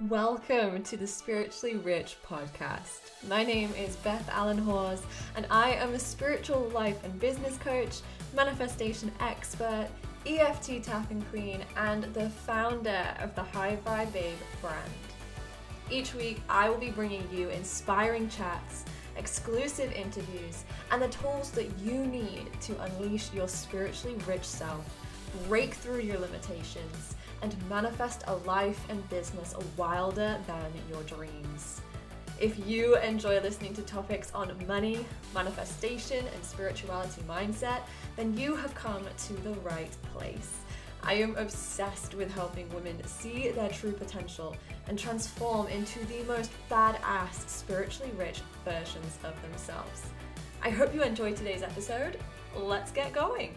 Welcome to the Spiritually Rich podcast. My name is Beth Allen Hawes, and I am a spiritual life and business coach, manifestation expert, EFT tapping queen, and the founder of the High Vibe Babe brand. Each week, I will be bringing you inspiring chats, exclusive interviews, and the tools that you need to unleash your spiritually rich self, break through your limitations and manifest a life and business wilder than your dreams. If you enjoy listening to topics on money, manifestation, and spirituality mindset, then you have come to the right place. I am obsessed with helping women see their true potential and transform into the most badass, spiritually rich versions of themselves. I hope you enjoyed today's episode. Let's get going.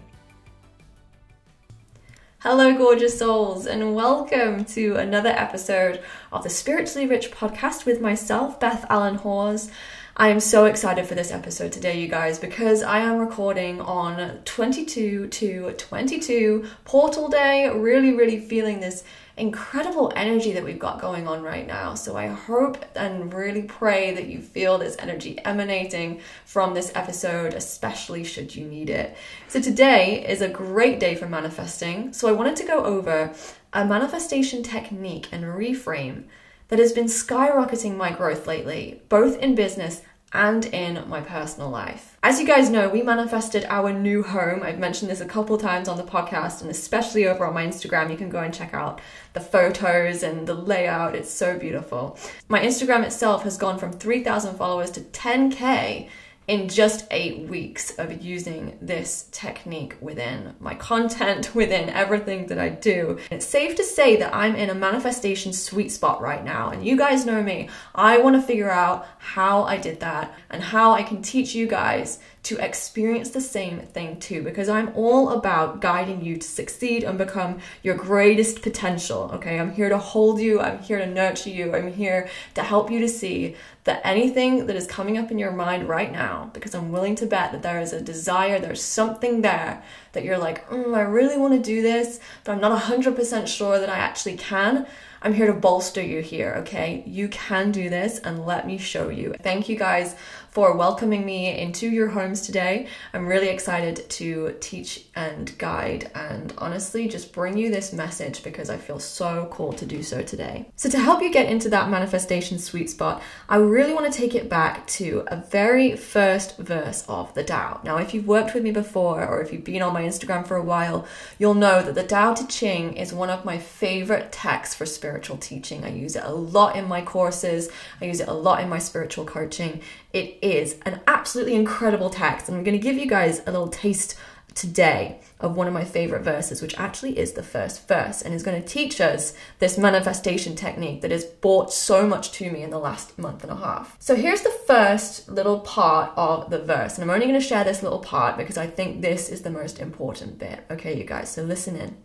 Hello, gorgeous souls, and welcome to another episode of the Spiritually Rich podcast with myself, Beth Allen Hawes. I am so excited for this episode today, you guys, because I am recording on 22 to 22 Portal Day. Really, really feeling this incredible energy that we've got going on right now. So I hope and really pray that you feel this energy emanating from this episode, especially should you need it. So today is a great day for manifesting. So I wanted to go over a manifestation technique and reframe that has been skyrocketing my growth lately, both in business and in my personal life. As you guys know, we manifested our new home. I've mentioned this a couple times on the podcast and especially over on my Instagram. You can go and check out the photos and the layout. It's so beautiful. My Instagram itself has gone from 3,000 followers to 10k in just eight weeks of using this technique within my content, within everything that I do. It's safe to say that I'm in a manifestation sweet spot right now. And you guys know me. I want to figure out how I did that and how I can teach you guys to experience the same thing too, because I'm all about guiding you to succeed and become your greatest potential. Okay, I'm here to hold you, I'm here to nurture you, I'm here to help you to see that anything that is coming up in your mind right now, because I'm willing to bet that there is a desire, there's something there that you're like, mm, I really want to do this, but I'm not 100% sure that I actually can. I'm here to bolster you here, okay? You can do this and let me show you. Thank you guys for welcoming me into your homes today. I'm really excited to teach and guide and honestly just bring you this message because I feel so called to do so today. So, to help you get into that manifestation sweet spot, I really want to take it back to a very first verse of the Tao. Now, if you've worked with me before or if you've been on my Instagram for a while, you'll know that the Tao Te Ching is one of my favorite texts for spiritual teaching. I use it a lot in my courses, I use it a lot in my spiritual coaching. It is an absolutely incredible text, and I'm going to give you guys a little taste today of one of my favorite verses, which actually is the first verse and is going to teach us this manifestation technique that has brought so much to me in the last month and a half. So here's the first little part of the verse, and I'm only going to share this little part because I think this is the most important bit. Okay, you guys, so listen in.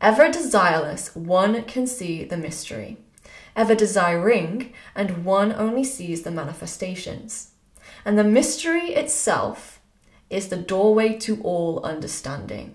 Ever desireless, one can see the mystery ever desiring, and one only sees the manifestations. And the mystery itself is the doorway to all understanding.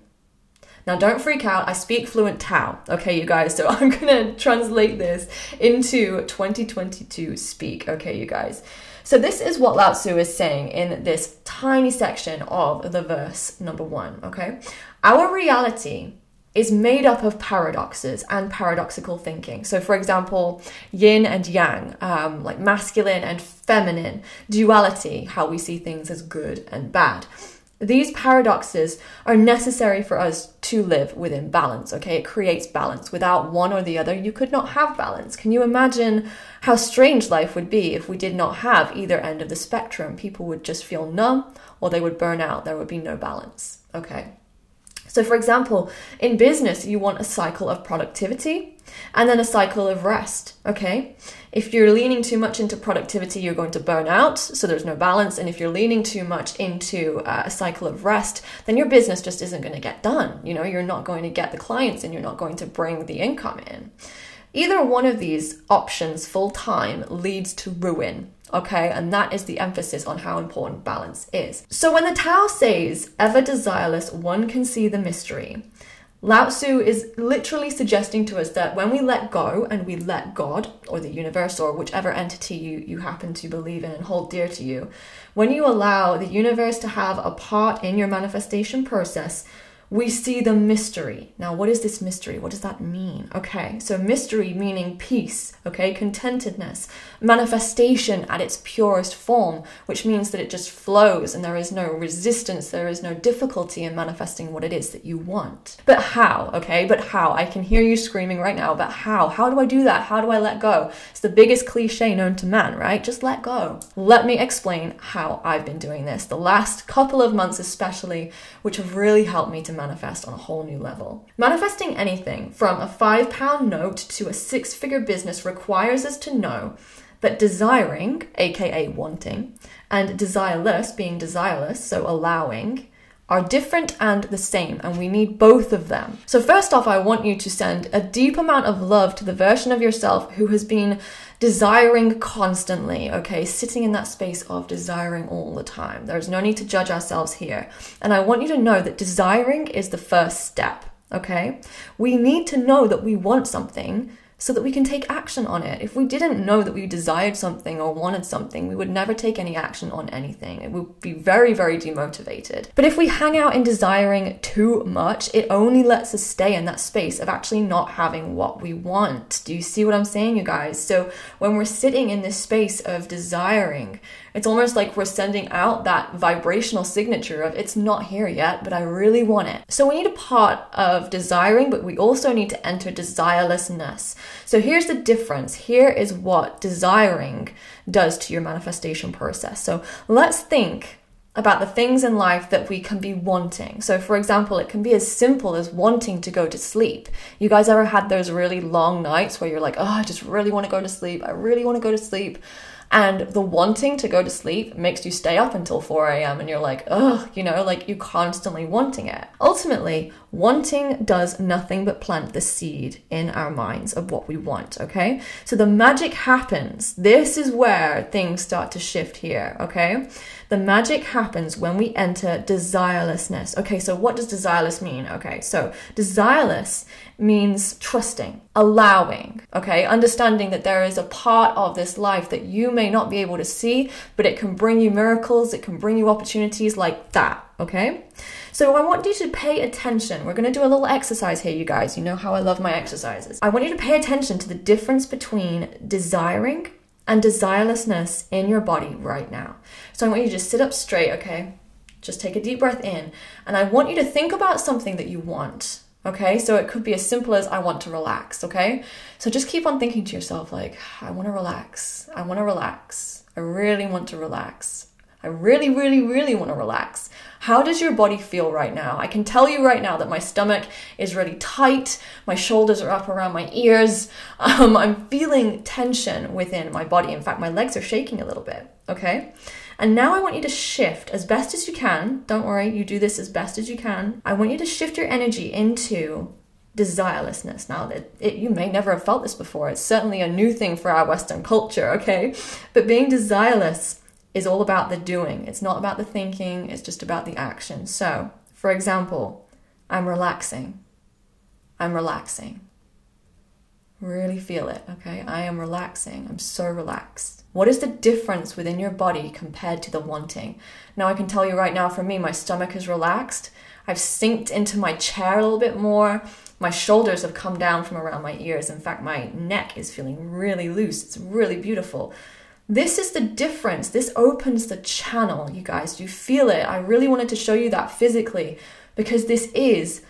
Now, don't freak out. I speak fluent Tao, okay, you guys? So I'm to translate this into 2022 speak, okay, you guys? So, this is what Lao Tzu is saying in this tiny section of the verse number one, okay? Our reality is made up of paradoxes and paradoxical thinking. So, for example, yin and yang, um, like masculine and feminine, duality, how we see things as good and bad. These paradoxes are necessary for us to live within balance, okay? It creates balance. Without one or the other, you could not have balance. Can you imagine how strange life would be if we did not have either end of the spectrum? People would just feel numb or they would burn out. There would be no balance, okay? So, for example, in business, you want a cycle of productivity and then a cycle of rest. Okay. If you're leaning too much into productivity, you're going to burn out. So there's no balance. And if you're leaning too much into uh, a cycle of rest, then your business just isn't going to get done. You know, you're not going to get the clients and you're not going to bring the income in. Either one of these options full time leads to ruin okay? And that is the emphasis on how important balance is. So when the Tao says, ever desireless, one can see the mystery, Lao Tzu is literally suggesting to us that when we let go and we let God or the universe or whichever entity you, you happen to believe in and hold dear to you, when you allow the universe to have a part in your manifestation process, we see the mystery. Now, what is this mystery? What does that mean? Okay, so mystery meaning peace, okay, contentedness, manifestation at its purest form, which means that it just flows and there is no resistance, there is no difficulty in manifesting what it is that you want. But how, okay, but how? I can hear you screaming right now, but how? How do I do that? How do I let go? It's the biggest cliche known to man, right? Just let go. Let me explain how I've been doing this the last couple of months, especially, which have really helped me to manifest on a whole new level. Manifesting anything from a five pound note to a six figure business requires us to know that desiring, aka wanting, and desireless, being desireless, so allowing, are different and the same, and we need both of them. So, first off, I want you to send a deep amount of love to the version of yourself who has been desiring constantly, okay? Sitting in that space of desiring all the time. There's no need to judge ourselves here. And I want you to know that desiring is the first step, okay? We need to know that we want something so that we can take action on it. If we didn't know that we desired something or wanted something, we would never take any action on anything. It would be very, very demotivated. But if we hang out in desiring too much, it only lets us stay in that space of actually not having what we want. Do you see what I'm saying, you guys? So when we're sitting in this space of desiring, it's almost like we're sending out that vibrational signature of it's not here yet, but I really want it. So we need a part of desiring, but we also need to enter desirelessness. So here's the difference. Here is what desiring does to your manifestation process. So let's think about the things in life that we can be wanting. So, for example, it can be as simple as wanting to go to sleep. You guys ever had those really long nights where you're like, oh, I just really want to go to sleep. I really want to go to sleep. And the wanting to go to sleep makes you stay up until 4 a.m. and you're like, ugh, you know, like you're constantly wanting it. Ultimately, wanting does nothing but plant the seed in our minds of what we want, okay? So the magic happens. This is where things start to shift here, okay? The magic happens when we enter desirelessness. Okay, so what does desireless mean? Okay, so desireless means trusting, allowing, okay, understanding that there is a part of this life that you may not be able to see, but it can bring you miracles, it can bring you opportunities like that, okay? So I want you to pay attention. We're going to do a little exercise here, you guys. You know how I love my exercises. I want you to pay attention to the difference between desiring and desirelessness in your body right now. So I want you to just sit up straight, okay? Just take a deep breath in. And I want you to think about something that you want. Okay, so it could be as simple as I want to relax, okay? So just keep on thinking to yourself, like, I want to relax. I want to relax. I really want to relax. I really, really, really want to relax. How does your body feel right now? I can tell you right now that my stomach is really tight, my shoulders are up around my ears. Um, I'm feeling tension within my body. In fact, my legs are shaking a little bit, okay? And now I want you to shift as best as you can. Don't worry, you do this as best as you can. I want you to shift your energy into desirelessness. Now that it, you may never have felt this before, it's certainly a new thing for our Western culture, okay? But being desireless is all about the doing. It's not about the thinking, it's just about the action. So, for example, I'm relaxing. I'm relaxing. Really feel it, okay? I am relaxing. I'm so relaxed. What is the difference within your body compared to the wanting? Now, I can tell you right now, for me, my stomach is relaxed. I've synced into my chair a little bit more. My shoulders have come down from around my ears. In fact, my neck is feeling really loose. It's really beautiful. This is the difference. This opens the channel, you guys. You feel it? I really wanted to show you that physically because this is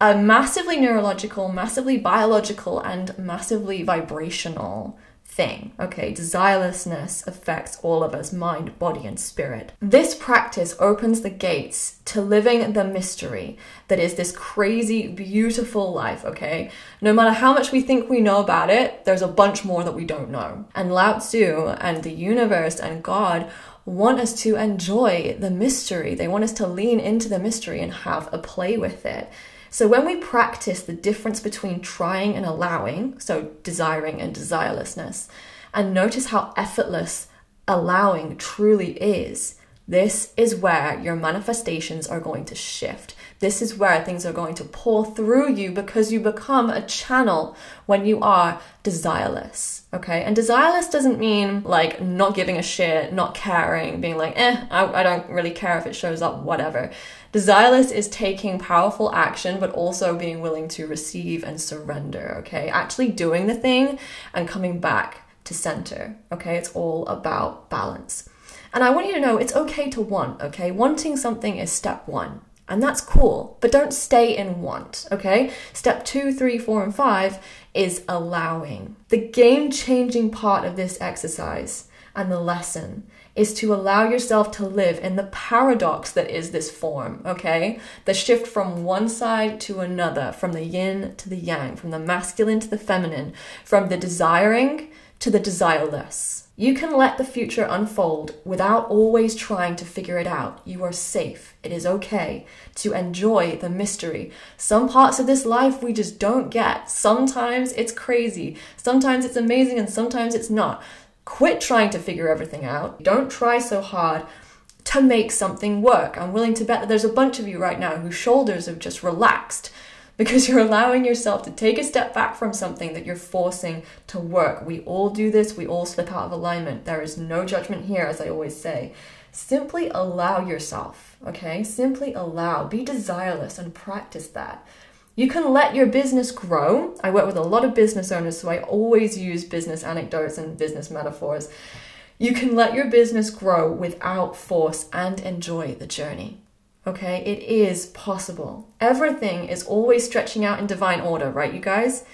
a massively neurological, massively biological, and massively vibrational thing. Okay, desirelessness affects all of us mind, body, and spirit. This practice opens the gates to living the mystery that is this crazy, beautiful life. Okay, no matter how much we think we know about it, there's a bunch more that we don't know. And Lao Tzu and the universe and God want us to enjoy the mystery. They want us to lean into the mystery and have a play with it. So when we practice the difference between trying and allowing, so desiring and desirelessness, and notice how effortless allowing truly is, this is where your manifestations are going to shift This is where things are going to pour through you because you become a channel when you are desireless. Okay. And desireless doesn't mean like not giving a shit, not caring, being like, eh, I, I don't really care if it shows up, whatever. Desireless is taking powerful action, but also being willing to receive and surrender. Okay. Actually doing the thing and coming back to center. Okay. It's all about balance. And I want you to know it's okay to want, okay? Wanting something is step one. And that's cool, but don't stay in want, okay? Step two, three, four, and five is allowing. The game changing part of this exercise and the lesson is to allow yourself to live in the paradox that is this form, okay? The shift from one side to another, from the yin to the yang, from the masculine to the feminine, from the desiring to the desireless. You can let the future unfold without always trying to figure it out. You are safe. It is okay to enjoy the mystery. Some parts of this life we just don't get. Sometimes it's crazy, sometimes it's amazing, and sometimes it's not. Quit trying to figure everything out. Don't try so hard to make something work. I'm willing to bet that there's a bunch of you right now whose shoulders have just relaxed because you're allowing yourself to take a step back from something that you're forcing to work. We all do this, we all slip out of alignment. There is no judgment here, as I always say. Simply allow yourself, okay? Simply allow, be desireless and practice that. You can let your business grow. I work with a lot of business owners, so I always use business anecdotes and business metaphors. You can let your business grow without force and enjoy the journey. Okay, it is possible. Everything is always stretching out in divine order, right, you guys?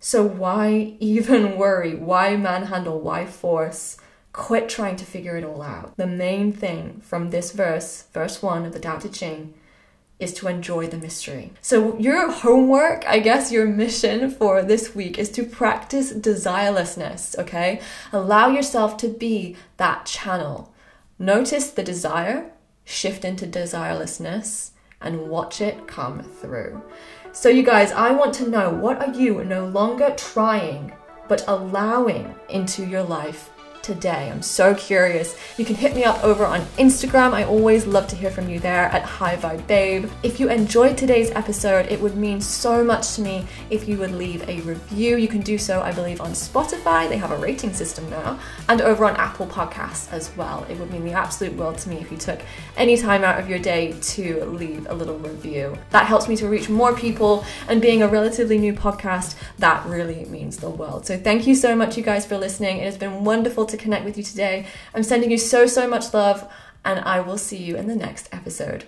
So why even worry? Why manhandle? Why force? Quit trying to figure it all out. The main thing from this verse, verse 1 of the Tao Te Ching, is to enjoy the mystery. So, your homework, I guess your mission for this week is to practice desirelessness, okay? Allow yourself to be that channel. Notice the desire, shift into desirelessness, and watch it come through. So, you guys, I want to know what are you no longer trying but allowing into your life today? I'm so curious. You can hit me up over on Instagram. I always love to hear from you there at High Vibe Babe. If you enjoyed today's episode, it would mean so much to me if you would leave a review. You can do so, I believe, on Spotify. They have a rating system now, and over on Apple Podcasts as well. It would mean the absolute world to me if you took any time out of your day to leave a little review. That helps me to reach more people, and being a relatively new podcast, that really means the world. So thank you so much, you guys, for listening. It has been wonderful to connect with you today. I'm sending you so, so much love, and I will see you in the next episode.